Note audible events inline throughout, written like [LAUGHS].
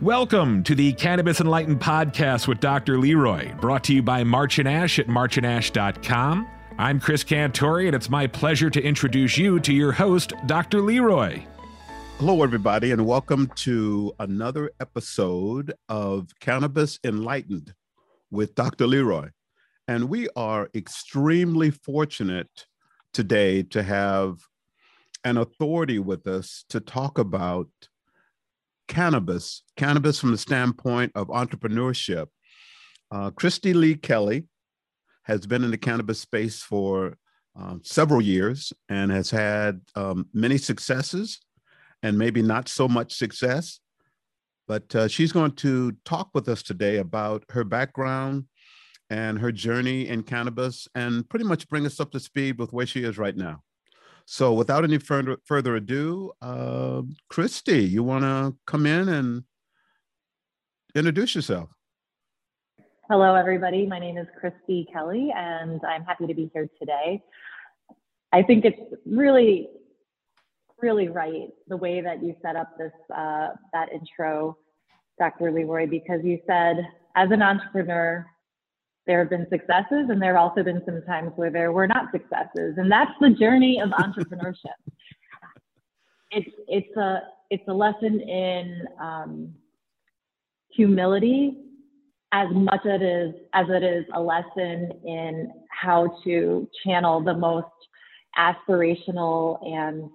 Welcome to the Cannabis Enlightened podcast with Dr. Leroy, brought to you by March and Ash at marchandash.com. I'm Chris Cantore, and it's my pleasure to introduce you to your host, Dr. Leroy. Hello, everybody, and welcome to another episode of Cannabis Enlightened with Dr. Leroy. And we are extremely fortunate today to have an authority with us to talk about cannabis, cannabis from the standpoint of entrepreneurship. Uh, Kristi Lee Kelly has been in the cannabis space for uh, several years and has had um, many successes and maybe not so much success. But uh, she's going to talk with us today about her background and her journey in cannabis and pretty much bring us up to speed with where she is right now. So, without any further further ado, uh, Kristi, you want to come in and introduce yourself? Hello, everybody. My name is Kristi Kelly, and I'm happy to be here today. I think it's really, really right the way that you set up this uh, that intro, Dr. Leroy, because you said as an entrepreneur, there have been successes and there have also been some times where there were not successes. And that's the journey of entrepreneurship. [LAUGHS] It's it's a it's a lesson in um, humility as much as it is as it is a lesson in how to channel the most aspirational and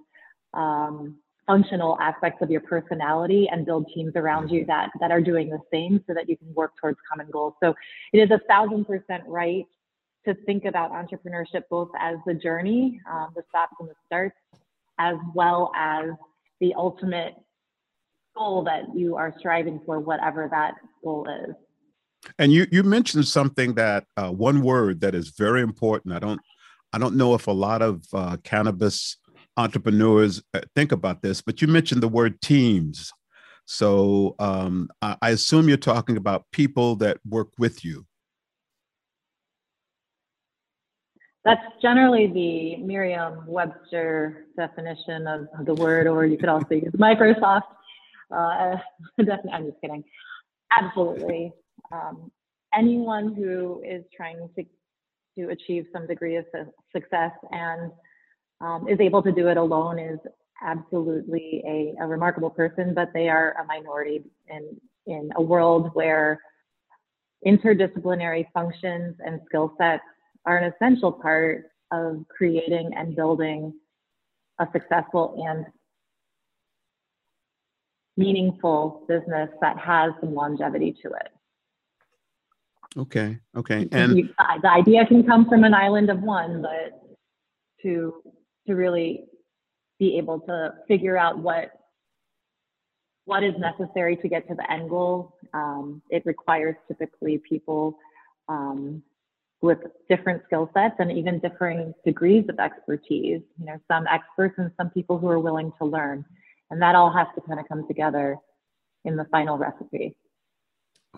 um, functional aspects of your personality and build teams around you that that are doing the same so that you can work towards common goals. So it is a thousand percent right to think about entrepreneurship both as the journey um, the stops and the starts as well as the ultimate goal that you are striving for whatever that goal is. And you you mentioned something that uh, one word that is very important. I don't i don't know if a lot of uh, cannabis entrepreneurs uh, think about this, but you mentioned the word teams. So um, I, assume you're talking about people that work with you. That's generally the Merriam-Webster definition of the word, or you could also use Microsoft. Uh, definitely, [LAUGHS] I'm just kidding. Absolutely. Um, anyone who is trying to to achieve some degree of success and um, is able to do it alone is absolutely a, a remarkable person, but they are a minority in, in a world where interdisciplinary functions and skill sets are an essential part of creating and building a successful and meaningful business that has some longevity to it. Okay. Okay. And you, the idea can come from an island of one, but to to really be able to figure out what what is necessary to get to the end goal. Um, it requires typically people um, with different skill sets and even differing degrees of expertise. You know, some experts and some people who are willing to learn, and that all has to kind of come together in the final recipe.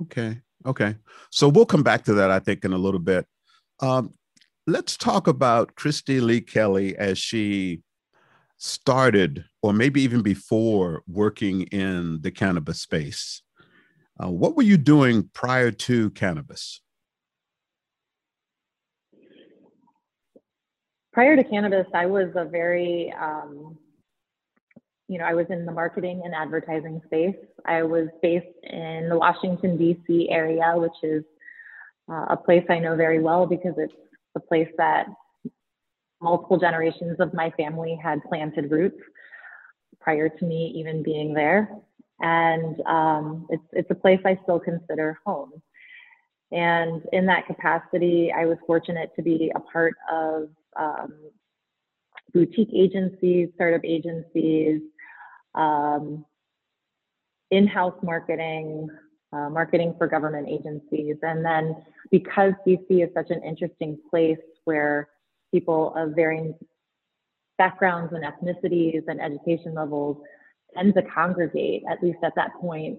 Okay. Okay. So we'll come back to that, I think, in a little bit. Um, let's talk about Kristi Lee Kelly as she started, or maybe even before, working in the cannabis space. Uh, what were you doing prior to cannabis? Prior to cannabis, I was a very, um, you know, I was in the marketing and advertising space. I was based in the Washington, D.C. area, which is uh, a place I know very well because it's a place that multiple generations of my family had planted roots prior to me even being there. And um, it's, it's a place I still consider home. And in that capacity, I was fortunate to be a part of um, boutique agencies, startup agencies, um, in house marketing, uh, marketing for government agencies. And then because DC is such an interesting place where people of varying backgrounds and ethnicities and education levels tend to congregate, at least at that point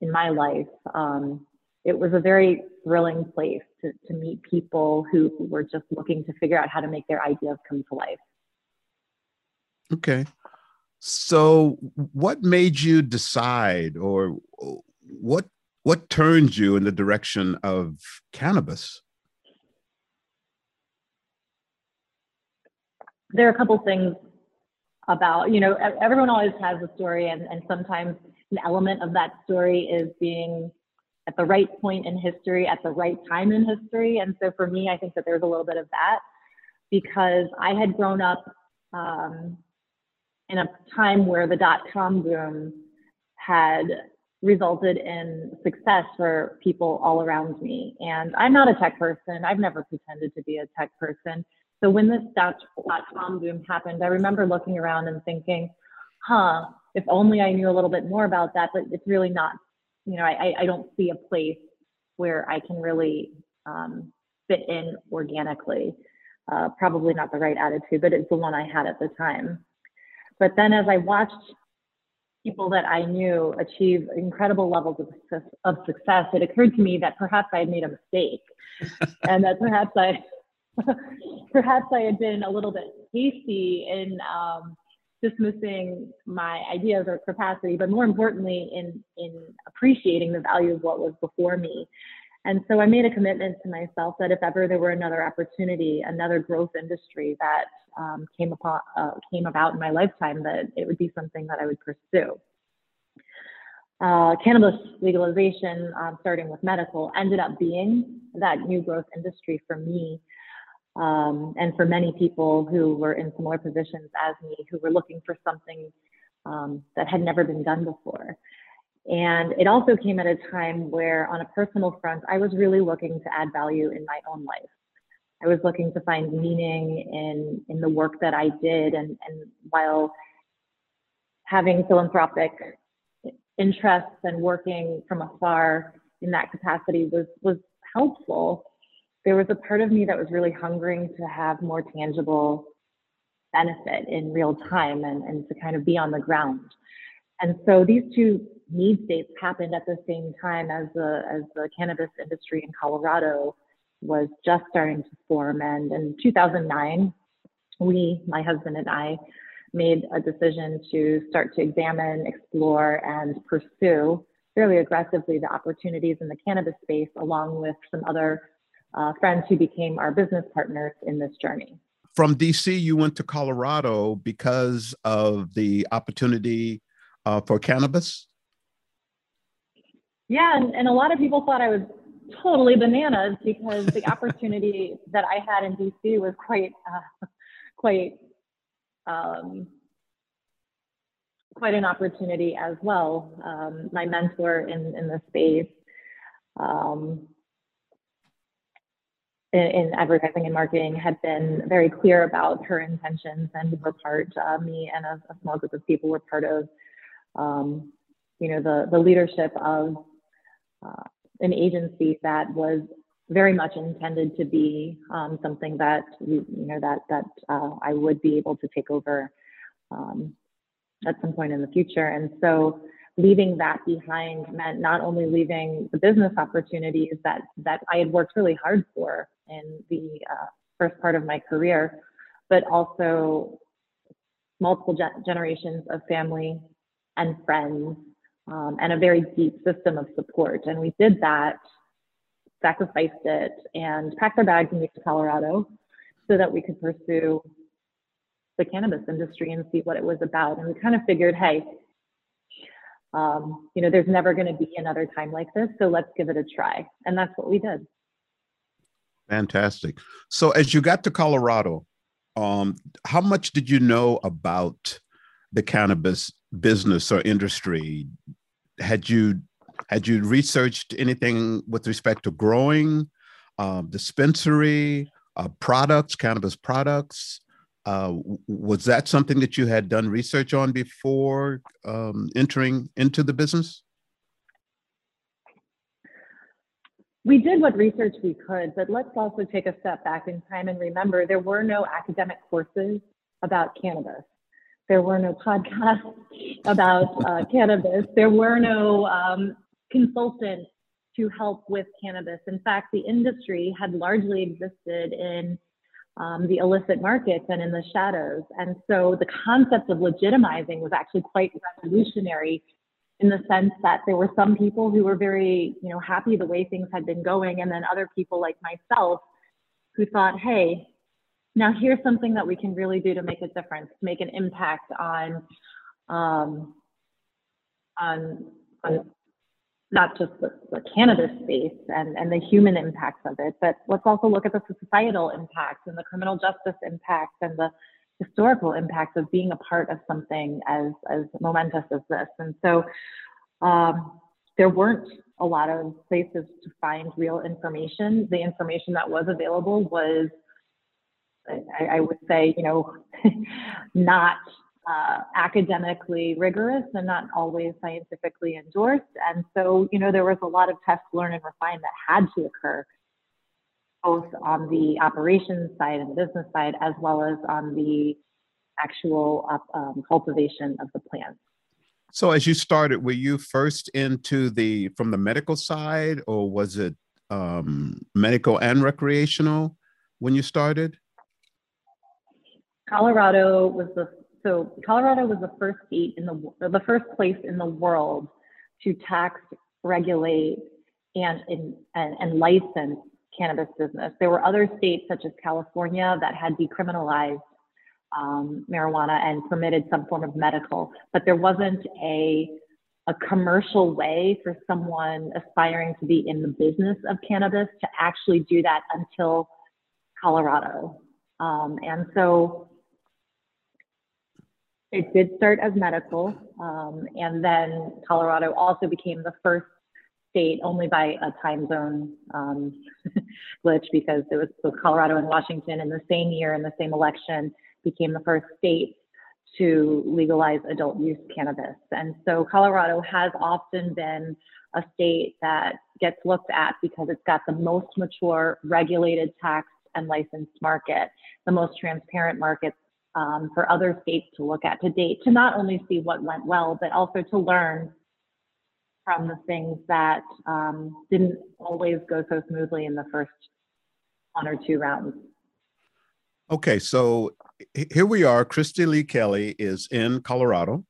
in my life, um, it was a very thrilling place to, to meet people who were just looking to figure out how to make their ideas come to life. Okay. So, what made you decide, or what what turned you in the direction of cannabis? There are a couple things about, you know, everyone always has a story, and, and sometimes an element of that story is being at the right point in history at the right time in history. And so for me, I think that there's a little bit of that because I had grown up um, in a time where the dot com boom had resulted in success for people all around me. And I'm not a tech person. I've never pretended to be a tech person. So when this dot com boom happened, I remember looking around and thinking, huh, if only I knew a little bit more about that, but it's really not, you know, I, I don't see a place where I can really um, fit in organically. Uh, probably not the right attitude, but it's the one I had at the time. But then as I watched people that I knew achieve incredible levels of success, of success, it occurred to me that perhaps I had made a mistake [LAUGHS] and that perhaps I [LAUGHS] perhaps I had been a little bit hasty in um, dismissing my ideas or capacity, but more importantly, in in appreciating the value of what was before me. And so I made a commitment to myself that if ever there were another opportunity, another growth industry that um, came upon uh, came about in my lifetime, that it would be something that I would pursue. Uh, cannabis legalization, um, starting with medical, ended up being that new growth industry for me um, and for many people who were in similar positions as me, who were looking for something um, that had never been done before. And it also came at a time where, on a personal front, I was really looking to add value in my own life. I was looking to find meaning in in the work that I did, and and while having philanthropic interests and working from afar in that capacity was was helpful. There was a part of me that was really hungering to have more tangible benefit in real time and, and to kind of be on the ground. And so these two need states happened at the same time as the as the cannabis industry in Colorado was just starting to form. And in 2009, we, my husband and I, made a decision to start to examine, explore, and pursue fairly aggressively the opportunities in the cannabis space, along with some other uh, friends who became our business partners in this journey. From DC, you went to Colorado because of the opportunity uh, for cannabis? Yeah, and, and a lot of people thought I was totally bananas because the [LAUGHS] opportunity that I had in DC was quite, uh, quite, um, quite an opportunity as well. Um, my mentor in in the space, um, in, in, advertising and marketing, had been very clear about her intentions, and we were part. Uh, me and a, a, small group of people were part of, um, you know, the the leadership of. Uh, an agency that was very much intended to be um, something that you know that that uh, I would be able to take over um, at some point in the future. And so leaving that behind meant not only leaving the business opportunities that that I had worked really hard for in the uh, first part of my career, but also multiple ge- generations of family and friends um, and a very deep system of support. And we did that, sacrificed it, and packed our bags and moved to Colorado so that we could pursue the cannabis industry and see what it was about. And we kind of figured, hey, um, you know, there's never going to be another time like this, so let's give it a try. And that's what we did. Fantastic. So, as you got to Colorado, um, how much did you know about the cannabis business or industry? Had you had you researched anything with respect to growing, um, dispensary, uh, products, cannabis products? Uh, was that something that you had done research on before um, entering into the business? We did what research we could, but let's also take a step back in time and remember there were no academic courses about cannabis. There were no podcasts about uh, cannabis. There were no um, consultants to help with cannabis. In fact, the industry had largely existed in um, the illicit markets and in the shadows. And so the concept of legitimizing was actually quite revolutionary in the sense that there were some people who were very, you know, happy the way things had been going, and then other people like myself who thought, hey, now here's something that we can really do to make a difference, make an impact on, um, on, on not just the, the, cannabis space and, and the human impacts of it, but let's also look at the societal impacts and the criminal justice impacts and the historical impacts of being a part of something as, as momentous as this. And so um, there weren't a lot of places to find real information. The information that was available was, I, I would say, you know, [LAUGHS] not uh, academically rigorous and not always scientifically endorsed. And so, you know, there was a lot of test, learn, and refine that had to occur, both on the operations side and the business side, as well as on the actual um, cultivation of the plants. So, as you started, were you first into the from the medical side, or was it um, medical and recreational when you started? Colorado was the so Colorado was the first state in the the first place in the world to tax, regulate, and and, and license cannabis business. There were other states such as California that had decriminalized um, marijuana and permitted some form of medical, but there wasn't a a commercial way for someone aspiring to be in the business of cannabis to actually do that until Colorado. Um, and so it did start as medical, um, and then Colorado also became the first state only by a time zone um, [LAUGHS] glitch because it was, was Colorado and Washington in the same year in the same election became the first state to legalize adult use cannabis. And so Colorado has often been a state that gets looked at because it's got the most mature regulated tax and licensed market, the most transparent market um, for other states to look at to date to not only see what went well, but also to learn from the things that um, didn't always go so smoothly in the first one or two rounds. Okay, so here we are. Kristi Lee Kelly is in Colorado,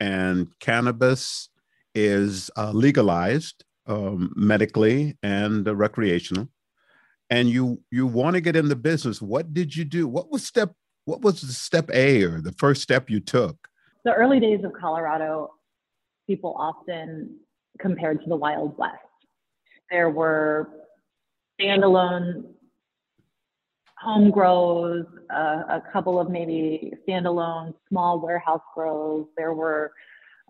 and cannabis is uh, legalized um, medically and uh, recreational. And you you want to get in the business. What did you do? What was step what was the step A or the first step you took? The early days of Colorado, people often compared to the Wild West. There were standalone home grows, uh, a couple of maybe standalone small warehouse grows. There were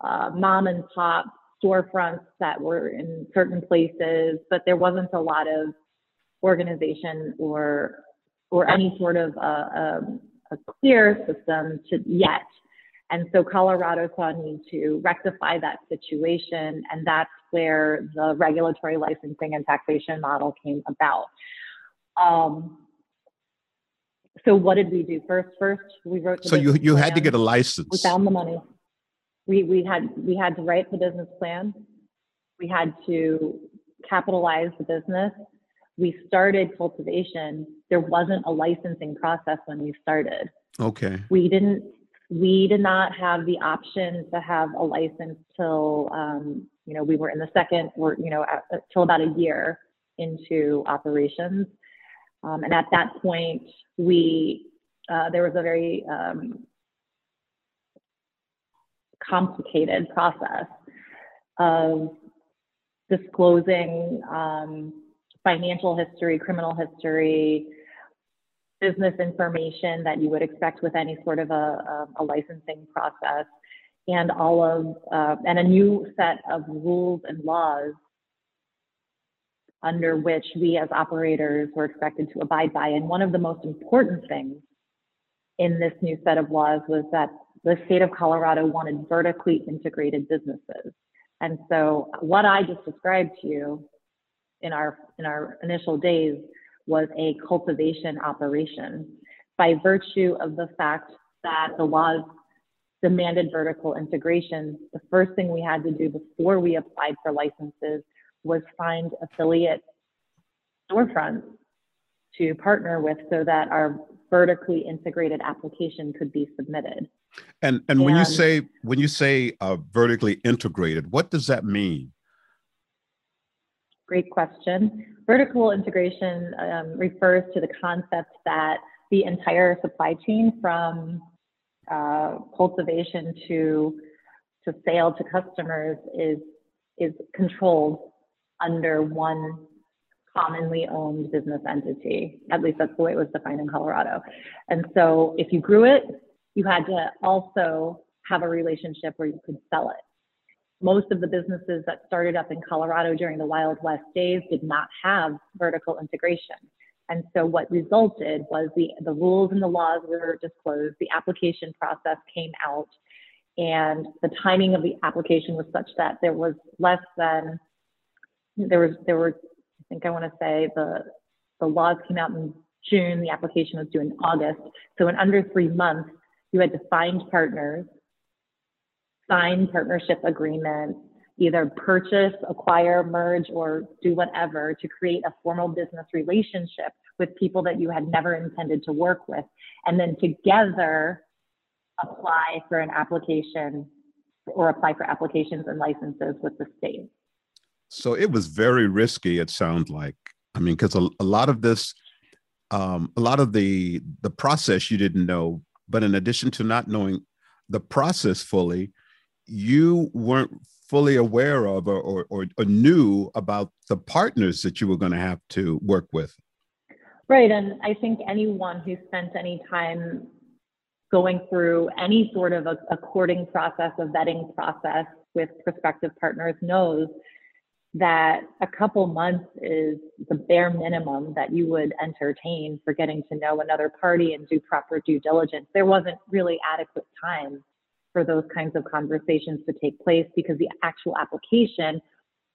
uh, mom and pop storefronts that were in certain places, but there wasn't a lot of organization or or any sort of uh, um, a clear system to yet. And so Colorado saw a need to rectify that situation, and that's where the regulatory licensing and taxation model came about. Um, so what did we do first? First, we wrote. so you you had to get a license. We found the money. We we had we had to write the business plan. We had to capitalize the business we started cultivation, there wasn't a licensing process when we started. Okay. We didn't we did not have the option to have a license till um, you know we were in the second or you know till about a year into operations um, and at that point we uh, there was a very um, complicated process of disclosing um, financial history, criminal history, business information that you would expect with any sort of a, a, licensing process, and all of uh, and a new set of rules and laws under which we as operators were expected to abide by. And one of the most important things in this new set of laws was that the state of Colorado wanted vertically integrated businesses. And so what I just described to you in our in our initial days was a cultivation operation by virtue of the fact that the laws demanded vertical integration the first thing we had to do before we applied for licenses was find affiliate storefronts to partner with so that our vertically integrated application could be submitted. And and, and when you say when you say uh, vertically integrated, what does that mean? Great question. Vertical integration um, refers to the concept that the entire supply chain from uh, cultivation to to sale to customers is is controlled under one commonly owned business entity. At least that's the way it was defined in Colorado. And so if you grew it, you had to also have a relationship where you could sell it. Most of the businesses that started up in Colorado during the Wild West days did not have vertical integration. And so what resulted was the, the rules and the laws were disclosed, the application process came out, and the timing of the application was such that there was less than there was there were I think I want to say the the laws came out in June, the application was due in August. So in under three months, you had to find partners, sign partnership agreements, either purchase, acquire, merge, or do whatever to create a formal business relationship with people that you had never intended to work with. And then together apply for an application or apply for applications and licenses with the state. So it was very risky, it sounds like. I mean, because a, a, lot of this, um, a lot of the the process you didn't know, but in addition to not knowing the process fully, you weren't fully aware of or, or, or, or knew about the partners that you were going to have to work with. Right. And I think anyone who spent any time going through any sort of a, a courting process, a vetting process with prospective partners knows that a couple months is the bare minimum that you would entertain for getting to know another party and do proper due diligence. There wasn't really adequate time for those kinds of conversations to take place because the actual application,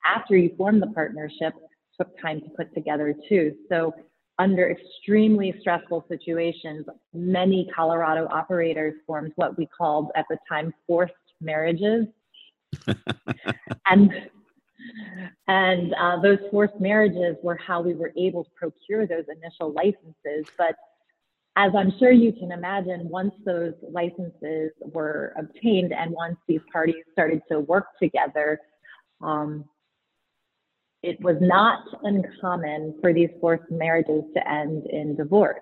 after you form the partnership, took time to put together too. So under extremely stressful situations, many Colorado operators formed what we called at the time forced marriages. [LAUGHS] and and uh, those forced marriages were how we were able to procure those initial licenses. But as I'm sure you can imagine, once those licenses were obtained and once these parties started to work together, um, it was not uncommon for these forced marriages to end in divorce.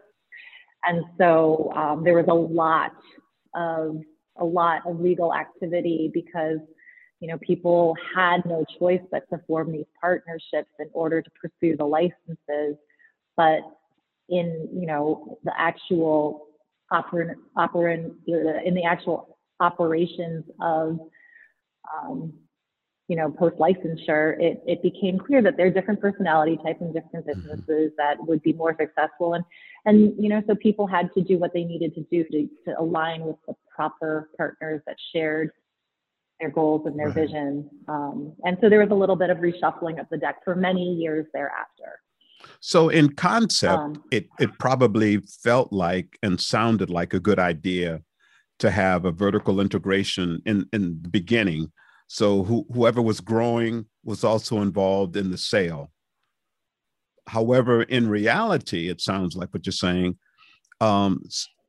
And so um, there was a lot of a lot of legal activity because you know people had no choice but to form these partnerships in order to pursue the licenses. But in you know the actual oper- oper- in the actual operations of um, you know, post licensure, it, it became clear that there are different personality types and different mm-hmm. businesses that would be more successful. And, and, you know, so people had to do what they needed to do to, to align with the proper partners that shared their goals and their right. vision. Um, and so there was a little bit of reshuffling of the deck for many years thereafter. So, in concept, um, it, it probably felt like and sounded like a good idea to have a vertical integration in, in the beginning so who, whoever was growing was also involved in the sale. However, in reality, it sounds like what you're saying, um,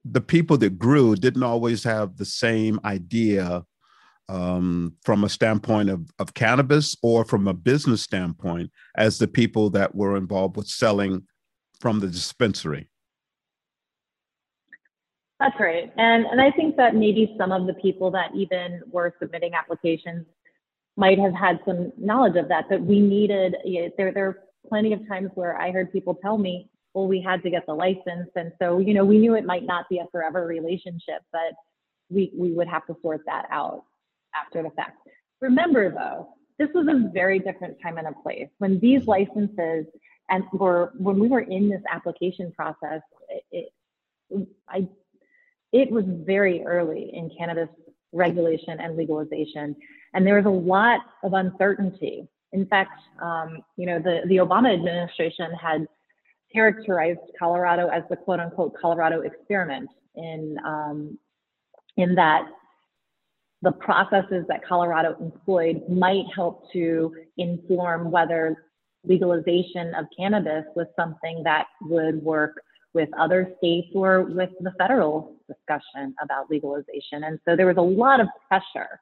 the people that grew didn't always have the same idea um, from a standpoint of, of cannabis or from a business standpoint as the people that were involved with selling from the dispensary. That's right. And, and I think that maybe some of the people that even were submitting applications might have had some knowledge of that, but we needed, you know, there, there are plenty of times where I heard people tell me, well, we had to get the license. And so, you know, we knew it might not be a forever relationship, but we, we would have to sort that out after the fact. Remember though, this was a very different time and a place when these licenses and were when we were in this application process it, it, I it was very early in cannabis regulation and legalization. And there was a lot of uncertainty. In fact, um, you know, the, the Obama administration had characterized Colorado as the quote unquote Colorado experiment in, um, in that the processes that Colorado employed might help to inform whether legalization of cannabis was something that would work with other states or with the federal discussion about legalization. And so there was a lot of pressure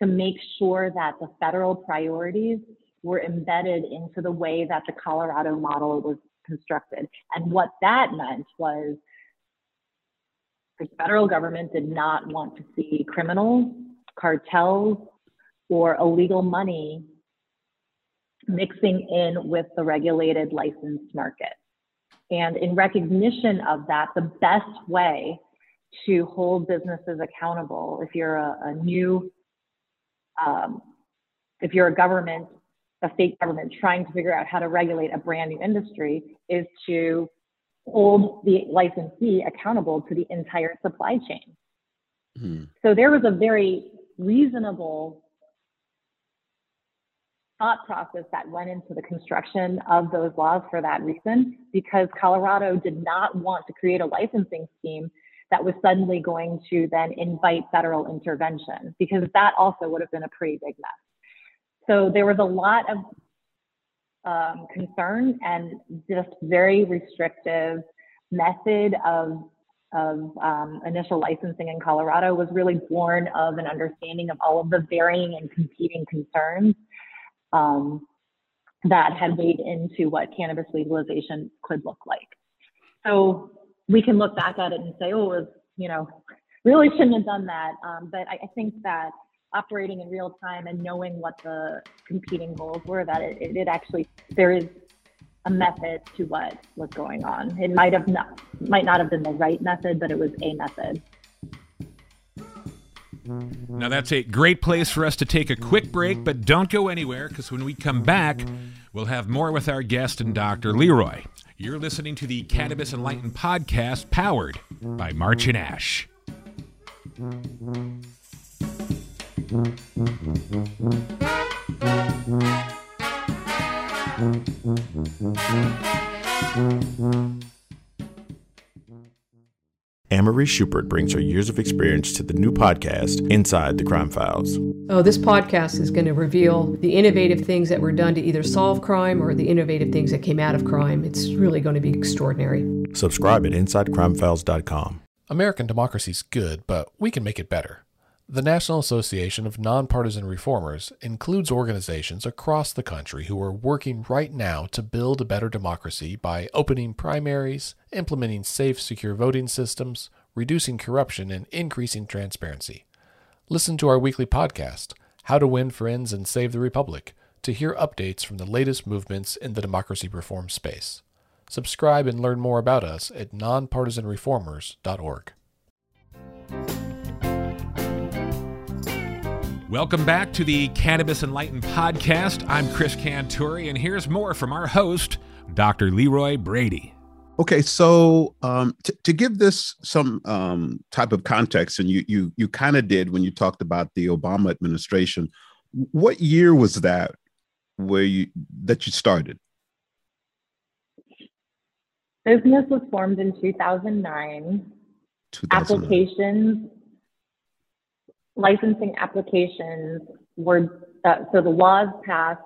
to make sure that the federal priorities were embedded into the way that the Colorado model was constructed. And what that meant was the federal government did not want to see criminals, cartels, or illegal money mixing in with the regulated licensed market. And in recognition of that, the best way to hold businesses accountable, if you're a, a new, um, if you're a government, a state government trying to figure out how to regulate a brand new industry, is to hold the licensee accountable to the entire supply chain. Mm-hmm. So there was a very reasonable thought process that went into the construction of those laws for that reason, because Colorado did not want to create a licensing scheme that was suddenly going to then invite federal intervention, because that also would have been a pretty big mess. So there was a lot of um, concern and just very restrictive method of of um, initial licensing in Colorado was really born of an understanding of all of the varying and competing concerns um, that had weighed into what cannabis legalization could look like. So we can look back at it and say, oh, was, you know, really shouldn't have done that. Um, but I, I, think that operating in real time and knowing what the competing goals were, that it, it actually, there is a method to what was going on. It might have not, might not have been the right method, but it was a method. Now, that's a great place for us to take a quick break, but don't go anywhere because when we come back, we'll have more with our guest and Dr. Leroy. You're listening to the Cannabis Enlightened podcast powered by March and Ash. Anne-Marie Schubert brings her years of experience to the new podcast, Inside the Crime Files. Oh, this podcast is going to reveal the innovative things that were done to either solve crime or the innovative things that came out of crime. It's really going to be extraordinary. Subscribe at InsideCrimeFiles.com. American democracy's good, but we can make it better. The National Association of Nonpartisan Reformers includes organizations across the country who are working right now to build a better democracy by opening primaries, implementing safe, secure voting systems, reducing corruption, and increasing transparency. Listen to our weekly podcast, How to Win Friends and Save the Republic, to hear updates from the latest movements in the democracy reform space. Subscribe and learn more about us at nonpartisanreformers.org. Welcome back to the Cannabis Enlightened podcast. I'm Chris Cantore, and here's more from our host, Dr. Leroy Brady. Okay, so um, t- to give this some um, type of context, and you you you kind of did when you talked about the Obama administration. What year was that where you that you started? Business was formed in 2009. 2009. Applications licensing applications were, uh, so the laws passed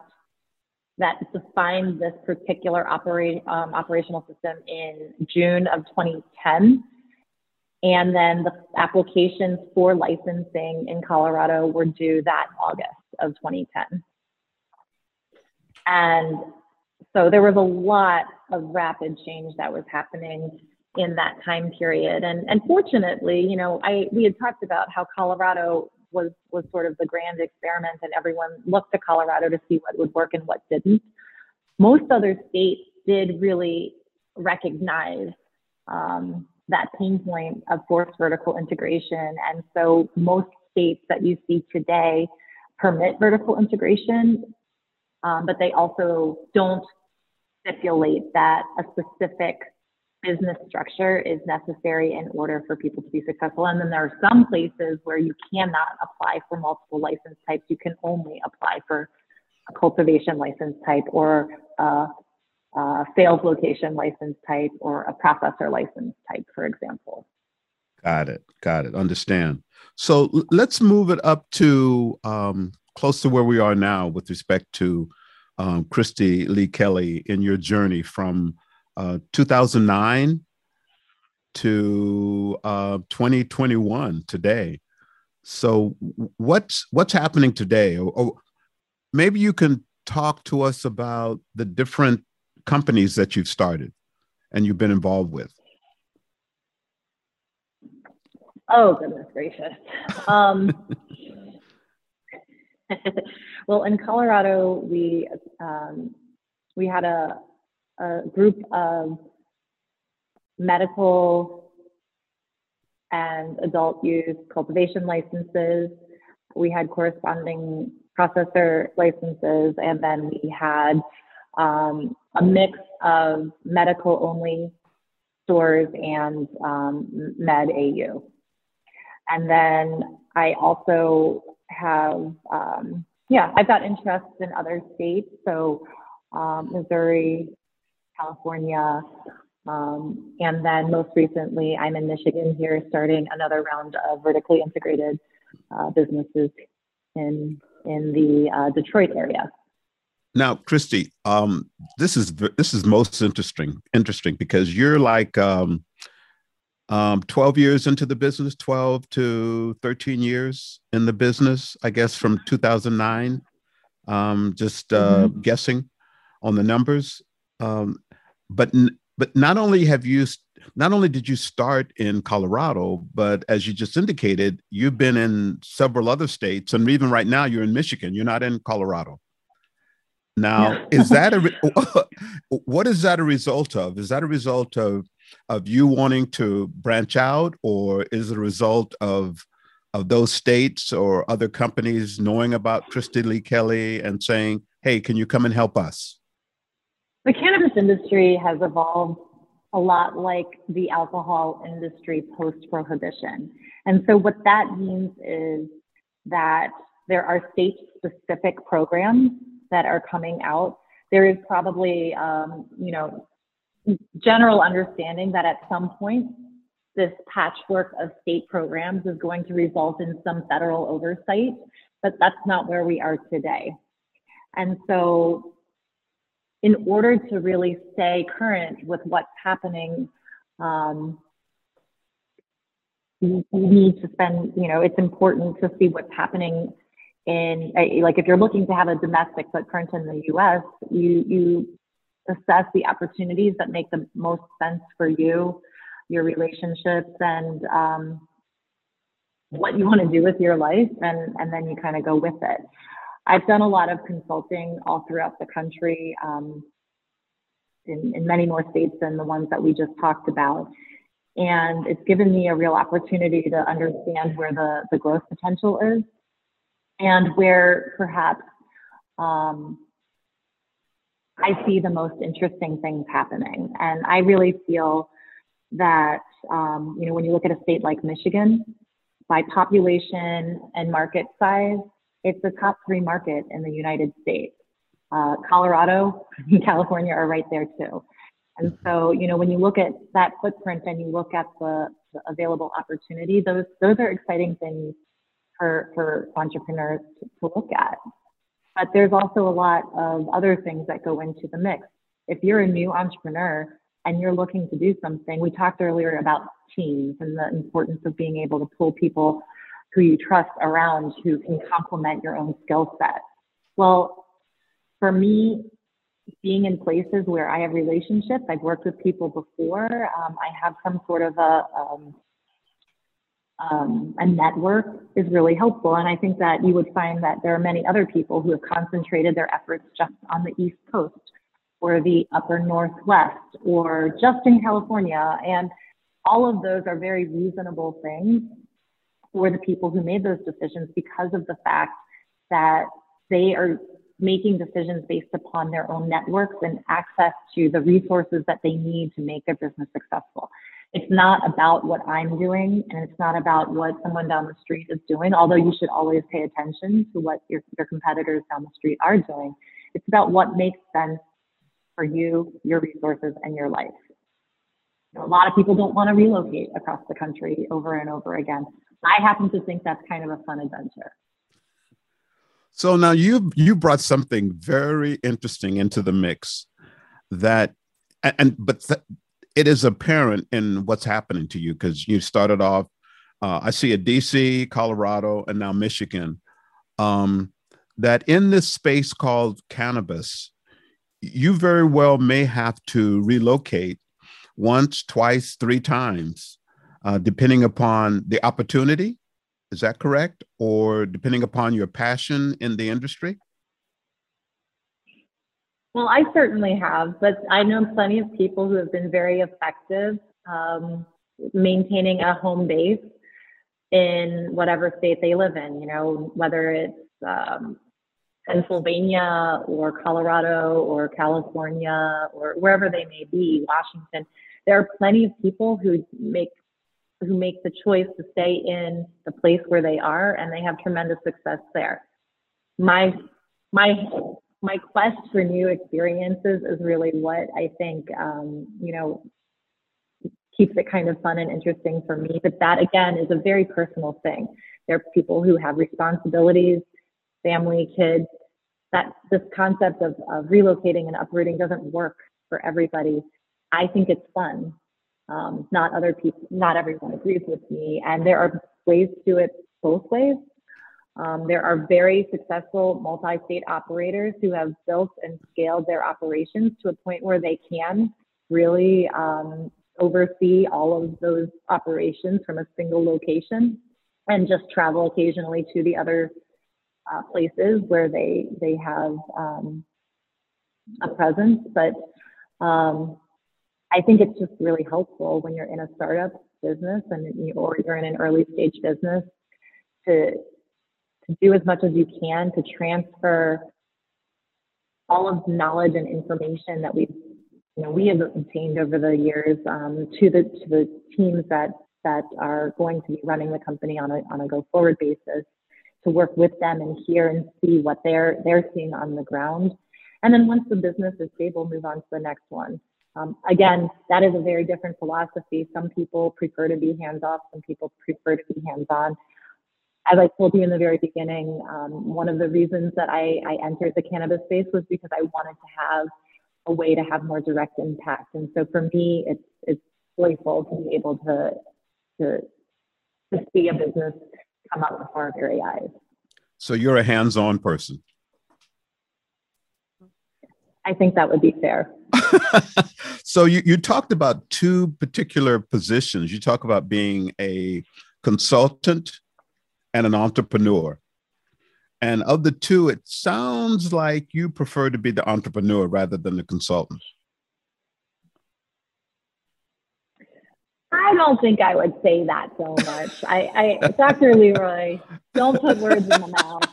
that defined this particular um, operational system in June of 2010. And then the applications for licensing in Colorado were due that August of 2010. And so there was a lot of rapid change that was happening in that time period. And, and fortunately, you know, I, we had talked about how Colorado was, was sort of the grand experiment and everyone looked to Colorado to see what would work and what didn't. Most other states did really recognize um, that pain point of forced vertical integration. And so most states that you see today permit vertical integration, um, but they also don't stipulate that a specific business structure is necessary in order for people to be successful. And then there are some places where you cannot apply for multiple license types. You can only apply for a cultivation license type or a, a sales location license type or a processor license type, for example. Got it. Got it. Understand. So let's move it up to um, close to where we are now with respect to um, Kristi Lee Kelly in your journey from uh, 2009 to uh, 2021 today. So what's what's happening today? Or, or maybe you can talk to us about the different companies that you've started and you've been involved with. Oh goodness gracious. Um, [LAUGHS] well, in Colorado, we um, we had a, a group of medical and adult use cultivation licenses. We had corresponding processor licenses, and then we had um, a mix of medical only stores and um, med AU. And then I also have, um, yeah, I've got interests in other states. So um, Missouri, California, um, and then most recently, I'm in Michigan here, starting another round of vertically integrated uh, businesses in in the uh, Detroit area. Now, Kristi, um, this is this is most interesting interesting because you're like um, um, 12 years into the business, 12 to 13 years in the business, I guess from 2009. Um, just uh, mm-hmm. guessing on the numbers, um, but but not only have you not only did you start in Colorado, but as you just indicated, you've been in several other states, and even right now you're in Michigan. You're not in Colorado. Now, is that a [LAUGHS] [LAUGHS] what is that a result of? Is that a result of of you wanting to branch out, or is it a result of of those states or other companies knowing about Kristi Lee Kelly and saying, "Hey, can you come and help us?" The cannabis industry has evolved a lot like the alcohol industry post prohibition. And so, what that means is that there are state specific programs that are coming out. There is probably, um, you know, general understanding that at some point, this patchwork of state programs is going to result in some federal oversight, but that's not where we are today. And so in order to really stay current with what's happening, um, you, need to spend, you know, it's important to see what's happening in, like, if you're looking to have a domestic footprint in the US, you, you assess the opportunities that make the most sense for you, your relationships, and um, what you want to do with your life, and, and then you kind of go with it. I've done a lot of consulting all throughout the country um, in, in many more states than the ones that we just talked about. And it's given me a real opportunity to understand where the, the growth potential is and where perhaps um, I see the most interesting things happening. And I really feel that, um, you know, when you look at a state like Michigan, by population and market size, it's the top three market in the United States. Uh, Colorado and [LAUGHS] California are right there too. And so, you know, when you look at that footprint and you look at the, the available opportunity, those those are exciting things for for entrepreneurs to, to look at. But there's also a lot of other things that go into the mix. If you're a new entrepreneur and you're looking to do something, we talked earlier about teams and the importance of being able to pull people who you trust around who can complement your own skill set. Well, for me, being in places where I have relationships, I've worked with people before, um, I have some sort of a, um, um, a network is really helpful. And I think that you would find that there are many other people who have concentrated their efforts just on the East Coast or the upper Northwest or just in California. And all of those are very reasonable things for the people who made those decisions because of the fact that they are making decisions based upon their own networks and access to the resources that they need to make their business successful. It's not about what I'm doing and it's not about what someone down the street is doing, although you should always pay attention to what your, your competitors down the street are doing. It's about what makes sense for you, your resources, and your life. A lot of people don't want to relocate across the country over and over again. I happen to think that's kind of a fun adventure. So now you you brought something very interesting into the mix that and but th- it is apparent in what's happening to you because you started off. Uh, I see a DC, Colorado, and now Michigan. Um, that in this space called cannabis, you very well may have to relocate once, twice, three times, uh, depending upon the opportunity. Is that correct? Or depending upon your passion in the industry? Well, I certainly have, but I know plenty of people who have been very effective um, maintaining a home base in whatever state they live in, you know, whether it's um, Pennsylvania or Colorado or California or wherever they may be, Washington. There are plenty of people who make who make the choice to stay in the place where they are and they have tremendous success there. My my my quest for new experiences is really what I think um, you know keeps it kind of fun and interesting for me. But that again is a very personal thing. There are people who have responsibilities family, kids, that this concept of, of relocating and uprooting doesn't work for everybody. I think it's fun. Um, not other people, not everyone agrees with me. And there are ways to do it both ways. Um, there are very successful multi-state operators who have built and scaled their operations to a point where they can really um, oversee all of those operations from a single location and just travel occasionally to the other uh, places where they they have um, a presence. But um, I think it's just really helpful when you're in a startup business and or you're in an early stage business to to do as much as you can to transfer all of the knowledge and information that we've you know we have obtained over the years um, to the to the teams that that are going to be running the company on a on a go forward basis to work with them and hear and see what they're they're seeing on the ground. And then once the business is stable, move on to the next one. Um, again, that is a very different philosophy. Some people prefer to be hands off, some people prefer to be hands on. As I told you in the very beginning, um, one of the reasons that I, I entered the cannabis space was because I wanted to have a way to have more direct impact. And so for me, it's it's joyful to be able to to to see a business come up before our very eyes. So you're a hands-on person. I think that would be fair. [LAUGHS] so you, you talked about two particular positions. You talk about being a consultant and an entrepreneur. And of the two, it sounds like you prefer to be the entrepreneur rather than the consultant. I don't think I would say that so much. I, I Dr. Leroy, don't put words in my mouth.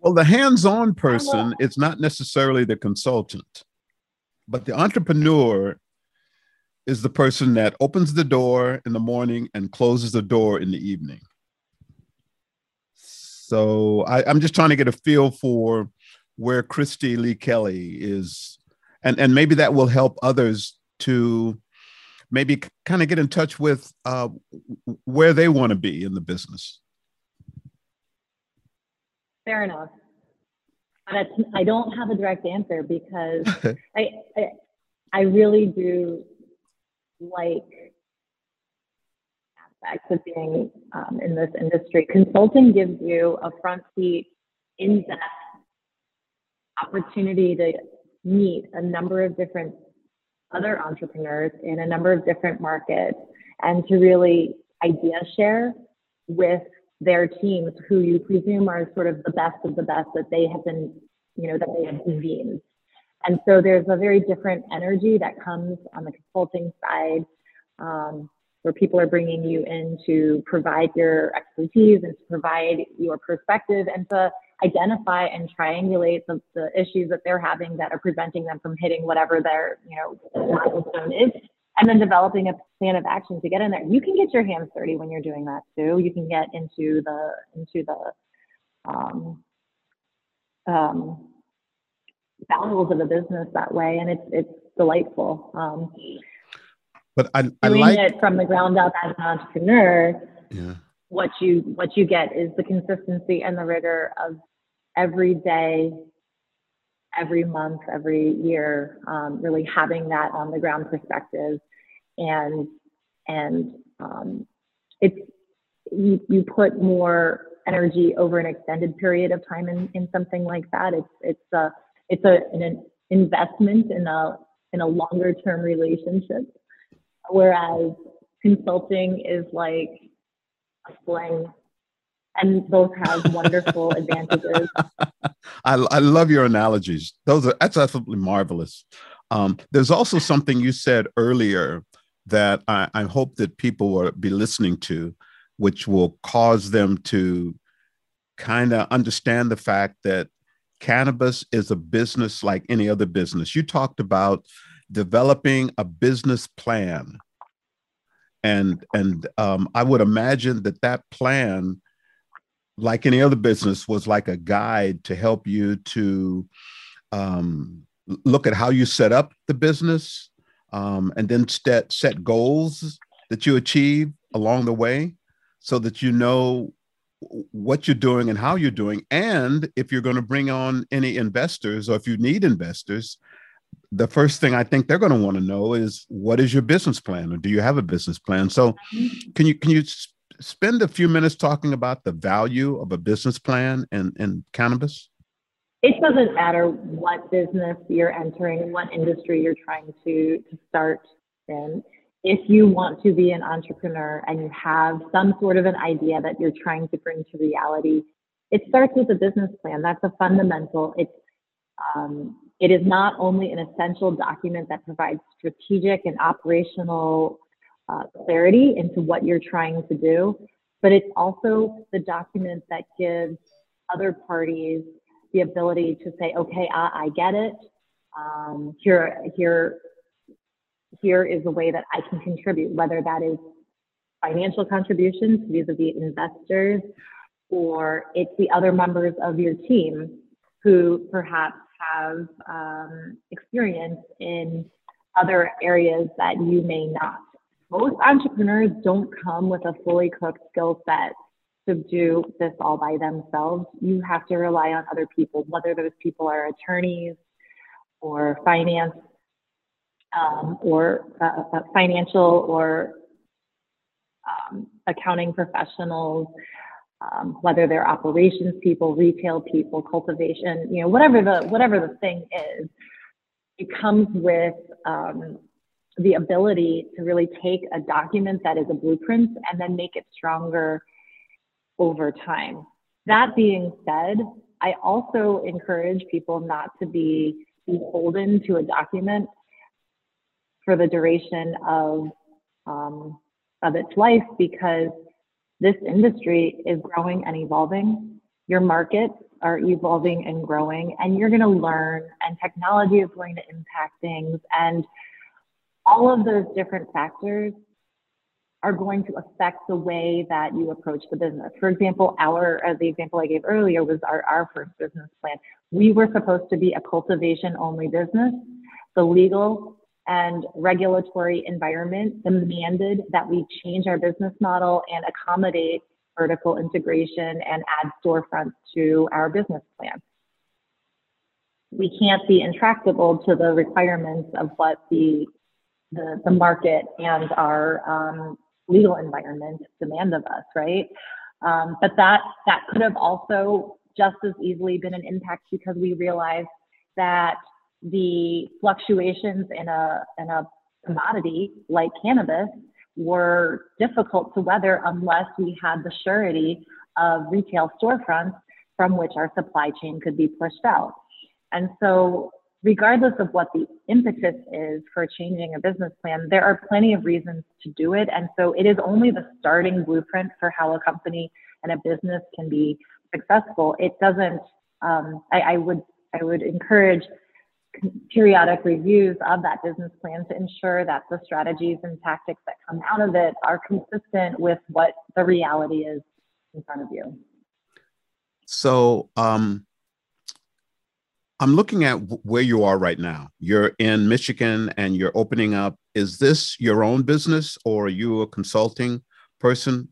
Well, the hands-on person is not necessarily the consultant, but the entrepreneur is the person that opens the door in the morning and closes the door in the evening. So I, I'm just trying to get a feel for where Kristi Lee Kelly is, and and maybe that will help others to maybe kind of get in touch with uh, where they want to be in the business. Fair enough. But I don't have a direct answer because [LAUGHS] I, I, I really do like aspects of being um, in this industry. Consulting gives you a front seat, in depth opportunity to meet a number of different other entrepreneurs in a number of different markets and to really idea share with their teams who you presume are sort of the best of the best that they have been, you know, that they have convened. And so there's a very different energy that comes on the consulting side um, where people are bringing you in to provide your expertise and to provide your perspective and to identify and triangulate the, the issues that they're having that are preventing them from hitting whatever their, you know, milestone is, and then developing a plan of action to get in there. You can get your hands dirty when you're doing that too. You can get into the into the um, um, bowels of a business that way, and it's it's delightful. Um, but I, I doing like it from the ground up as an entrepreneur. Yeah. What you what you get is the consistency and the rigor of every day every month, every year, um, really having that on the ground perspective, and and um, it's you, you put more energy over an extended period of time in, in something like that. It's it's a it's a an investment in a in a longer term relationship, whereas consulting is like a fling and both have wonderful [LAUGHS] advantages. I, I love your analogies. Those are that's absolutely marvelous. Um, there's also something you said earlier that I, I hope that people will be listening to, which will cause them to kind of understand the fact that cannabis is a business like any other business. You talked about developing a business plan, and and um, I would imagine that that plan like any other business, was like a guide to help you to um, look at how you set up the business um, and then set, set goals that you achieve along the way so that you know what you're doing and how you're doing. And if you're going to bring on any investors or if you need investors, the first thing I think they're going to want to know is what is your business plan or do you have a business plan? So mm-hmm. can you can you spend a few minutes talking about the value of a business plan in, in cannabis? It doesn't matter what business you're entering, what industry you're trying to, to start in. If you want to be an entrepreneur and you have some sort of an idea that you're trying to bring to reality, it starts with a business plan. That's a fundamental. It's um, it is not only an essential document that provides strategic and operational uh, clarity into what you're trying to do, but it's also the document that gives other parties the ability to say, okay, I, I get it. Um, here, here, here is a way that I can contribute, whether that is financial contributions vis-a-vis investors, or it's the other members of your team who perhaps have um, experience in other areas that you may not most entrepreneurs don't come with a fully cooked skill set to do this all by themselves. You have to rely on other people, whether those people are attorneys or finance um, or uh, uh financial or um, accounting professionals, um, whether they're operations people, retail people, cultivation, you know, whatever the whatever the thing is, it comes with um, the ability to really take a document that is a blueprint and then make it stronger over time. That being said, I also encourage people not to be beholden to a document for the duration of um, of its life because this industry is growing and evolving. Your markets are evolving and growing, and you're going to learn, and technology is going to impact things. And all of those different factors are going to affect the way that you approach the business. For example, our, as the example I gave earlier was our, our first business plan. We were supposed to be a cultivation only business. The legal and regulatory environment demanded that we change our business model and accommodate vertical integration and add storefronts to our business plan. We can't be intractable to the requirements of what the the, the market and our um, legal environment demand of us, right? Um, but that that could have also just as easily been an impact because we realized that the fluctuations in a in a commodity like cannabis were difficult to weather unless we had the surety of retail storefronts from which our supply chain could be pushed out. And so regardless of what the impetus is for changing a business plan, there are plenty of reasons to do it. And so it is only the starting blueprint for how a company and a business can be successful. It doesn't, um, I, I would, I would encourage periodic reviews of that business plan to ensure that the strategies and tactics that come out of it are consistent with what the reality is in front of you. So, um, I'm looking at where you are right now. You're in Michigan and you're opening up. Is this your own business or are you a consulting person?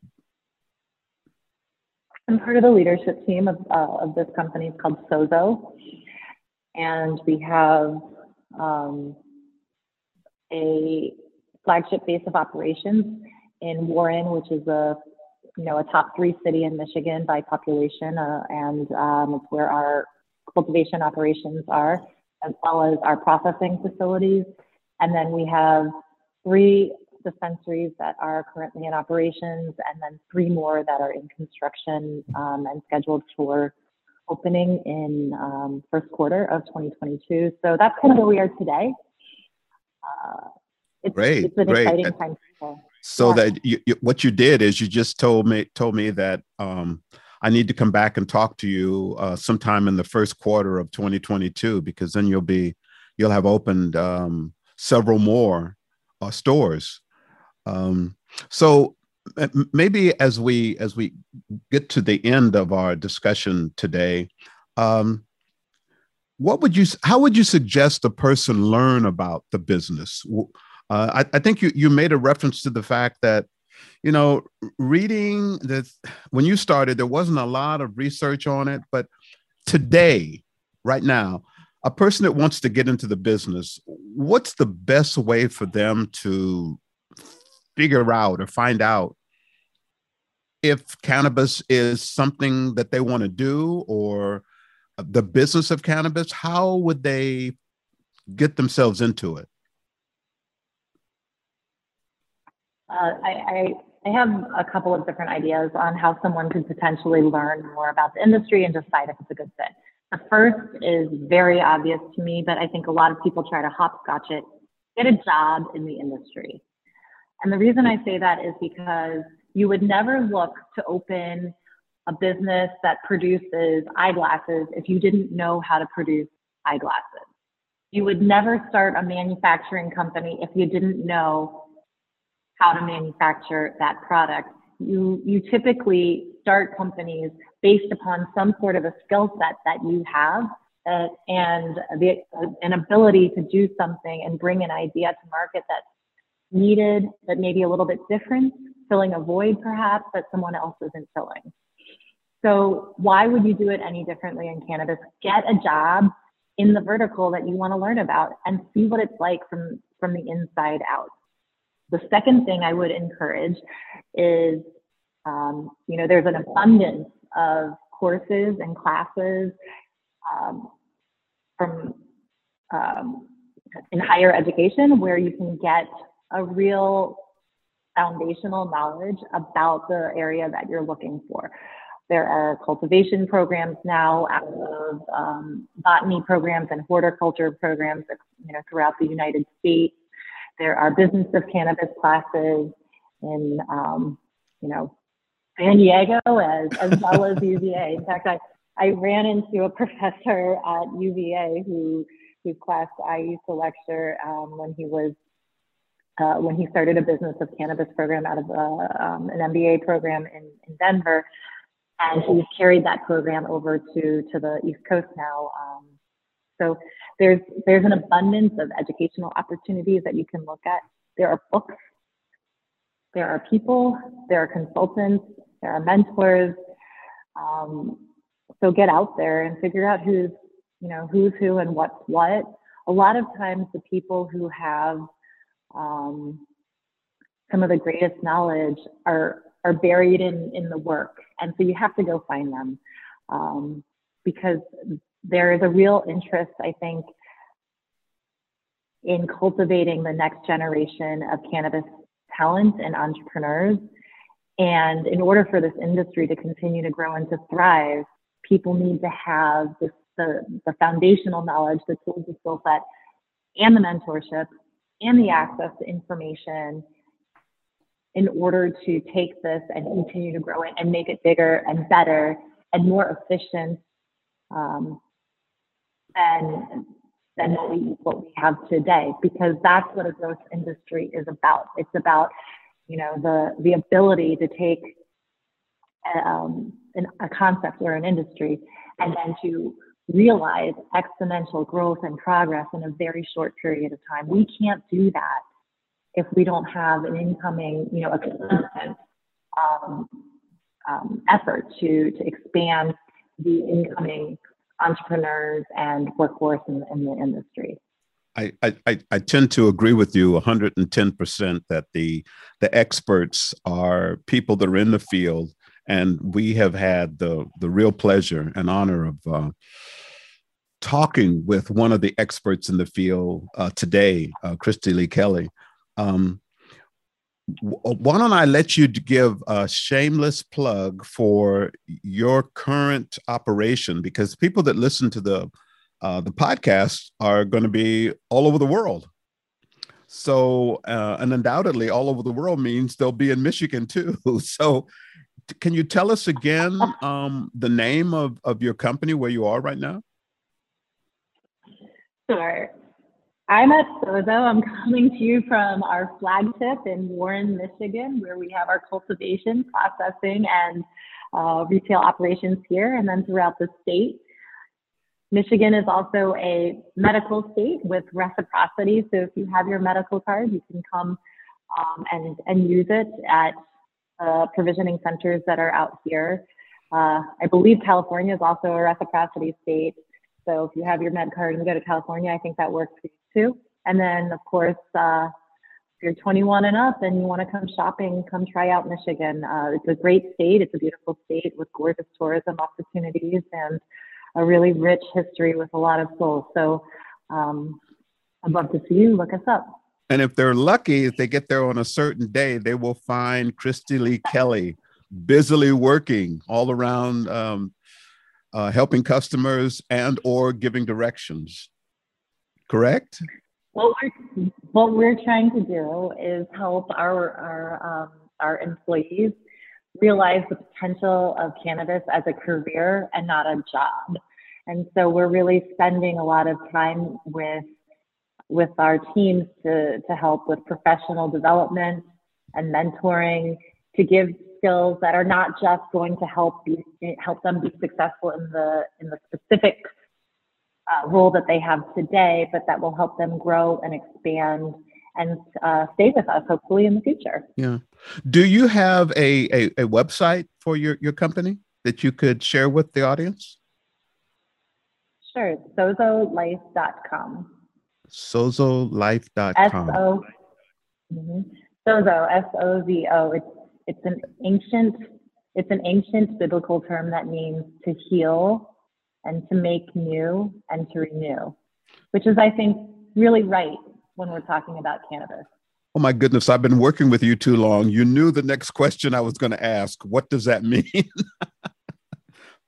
I'm part of the leadership team of, uh, of this company. It's called Sozo. and we have um, a flagship base of operations in Warren, which is a you know a top three city in Michigan by population, uh, and um, it's where our cultivation operations are, as well as our processing facilities. And then we have three dispensaries that are currently in operations, and then three more that are in construction um, and scheduled for opening in um, first quarter of 2022. So that's kind of where we are today. Uh, it's, great, it's an great. exciting time. So yeah. that you, you, what you did is you just told me told me that um, I need to come back and talk to you uh, sometime in the first quarter of 2022 because then you'll be you'll have opened um, several more uh, stores. Um, so maybe as we as we get to the end of our discussion today, um, what would you how would you suggest a person learn about the business? Uh, I, I, think you you made a reference to the fact that you know reading that when you started there wasn't a lot of research on it, but today, right now, a person that wants to get into the business, what's the best way for them to figure out or find out if cannabis is something that they want to do or the business of cannabis? How would they get themselves into it? Uh, I, I, I, have a couple of different ideas on how someone could potentially learn more about the industry and decide if it's a good fit. The first is very obvious to me, but I think a lot of people try to hopscotch it. Get a job in the industry. And the reason I say that is because you would never look to open a business that produces eyeglasses if you didn't know how to produce eyeglasses. You would never start a manufacturing company if you didn't know how to manufacture that product. You, you typically start companies based upon some sort of a skill set that you have uh, and the, uh, an ability to do something and bring an idea to market that's needed, but maybe a little bit different, filling a void perhaps that someone else isn't filling. So why would you do it any differently in cannabis? Get a job in the vertical that you want to learn about and see what it's like from, from the inside out. The second thing I would encourage is, um, you know, there's an abundance of courses and classes um, from um, in higher education where you can get a real foundational knowledge about the area that you're looking for. There are cultivation programs now out of um, botany programs and horticulture programs, you know, throughout the United States. There are business of cannabis classes in, um, you know, San Diego as, as well as [LAUGHS] UVA. In fact, I, I ran into a professor at UVA who whose class I used to lecture um, when he was uh, when he started a business of cannabis program out of uh, um, an MBA program in, in Denver, and he's carried that program over to to the East Coast now. Um, so there's there's an abundance of educational opportunities that you can look at. There are books, there are people, there are consultants, there are mentors. Um, so get out there and figure out who's you know who's who and what's what. A lot of times, the people who have um, some of the greatest knowledge are are buried in in the work, and so you have to go find them um, because there is a real interest, I think, in cultivating the next generation of cannabis talent and entrepreneurs. And in order for this industry to continue to grow and to thrive, people need to have the, the foundational knowledge, the tools, the skill set, and the mentorship and the access to information in order to take this and continue to grow it and make it bigger and better and more efficient um, than than what we what we have today because that's what a growth industry is about. It's about you know the the ability to take um, an, a concept or an industry and then to realize exponential growth and progress in a very short period of time. We can't do that if we don't have an incoming, you know, a constant um, um, effort to to expand the incoming entrepreneurs and workforce in, in the industry. I, I, I tend to agree with you 110% that the the experts are people that are in the field and we have had the the real pleasure and honor of uh, talking with one of the experts in the field uh, today, uh, Kristi Lee Kelly. Um, why don't I let you give a shameless plug for your current operation? Because people that listen to the uh, the podcast are going to be all over the world. So, uh, and undoubtedly, all over the world means they'll be in Michigan too. [LAUGHS] So, can you tell us again um, the name of, of your company where you are right now? Sure. I'm at Sozo. I'm [LAUGHS] coming to you from our flagship in Warren, Michigan, where we have our cultivation, processing, and uh, retail operations here, and then throughout the state. Michigan is also a medical state with reciprocity. So if you have your medical card, you can come um, and, and use it at uh, provisioning centers that are out here. Uh, I believe California is also a reciprocity state. So if you have your med card and you go to California, I think that works for And then, of course, uh, if you're 21 and up and you want to come shopping, come try out Michigan. Uh, it's a great state. It's a beautiful state with gorgeous tourism opportunities and a really rich history with a lot of soul. So um, I'd love to see you. Look us up. And if they're lucky, if they get there on a certain day, they will find Kristi Lee Kelly busily working all around um, uh, helping customers and or giving directions correct? What we're, what we're trying to do is help our our um, our employees realize the potential of cannabis as a career and not a job. And so we're really spending a lot of time with with our teams to to help with professional development and mentoring to give skills that are not just going to help be, help them be successful in the in the specific uh, role that they have today, but that will help them grow and expand and uh, stay with us hopefully in the future. Yeah. Do you have a, a, a website for your, your company that you could share with the audience? Sure. Sozolife.com. Sozolife.com. S-O, mm-hmm. Sozo, S-O-Z-O. It's it's an ancient it's an ancient biblical term that means to heal and to make new and to renew, which is I think really right when we're talking about cannabis. Oh my goodness, I've been working with you too long. You knew the next question I was going to ask. What does that [LAUGHS] mean?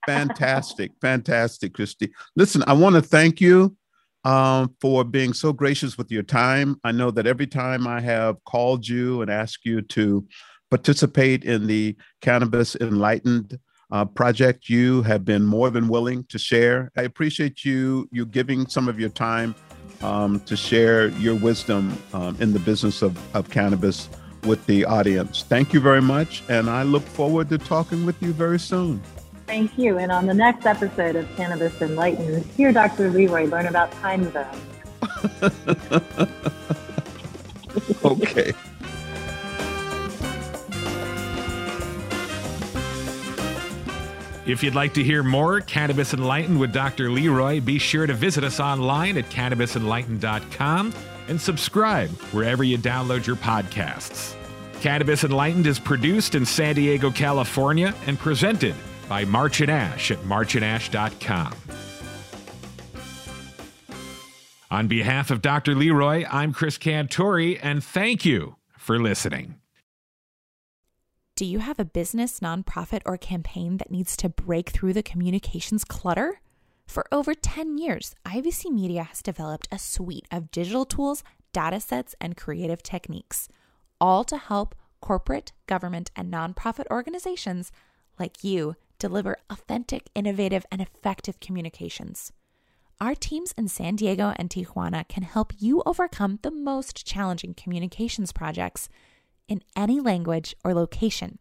fantastic, fantastic, Kristi. Listen, I want to thank you um, for being so gracious with your time. I know that every time I have called you and asked you to participate in the Cannabis Enlightened uh, project, you have been more than willing to share. I appreciate you you giving some of your time um, to share your wisdom um, in the business of, of cannabis with the audience. Thank you very much, and I look forward to talking with you very soon. Thank you. And on the next episode of Cannabis Enlightened, hear Dr. Leroy learn about time zones. [LAUGHS] okay. If you'd like to hear more Cannabis Enlightened with Dr. Leroy, be sure to visit us online at cannabisenlightened.com and subscribe wherever you download your podcasts. Cannabis Enlightened is produced in San Diego, California, and presented by March and Ash at marchandash.com. On behalf of Dr. Leroy, I'm Chris Cantore, and thank you for listening. Do you have a business, nonprofit, or campaign that needs to break through the communications clutter? For over 10 years, IVC Media has developed a suite of digital tools, data sets, and creative techniques, all to help corporate, government, and nonprofit organizations like you deliver authentic, innovative, and effective communications. Our teams in San Diego and Tijuana can help you overcome the most challenging communications projects in any language or location.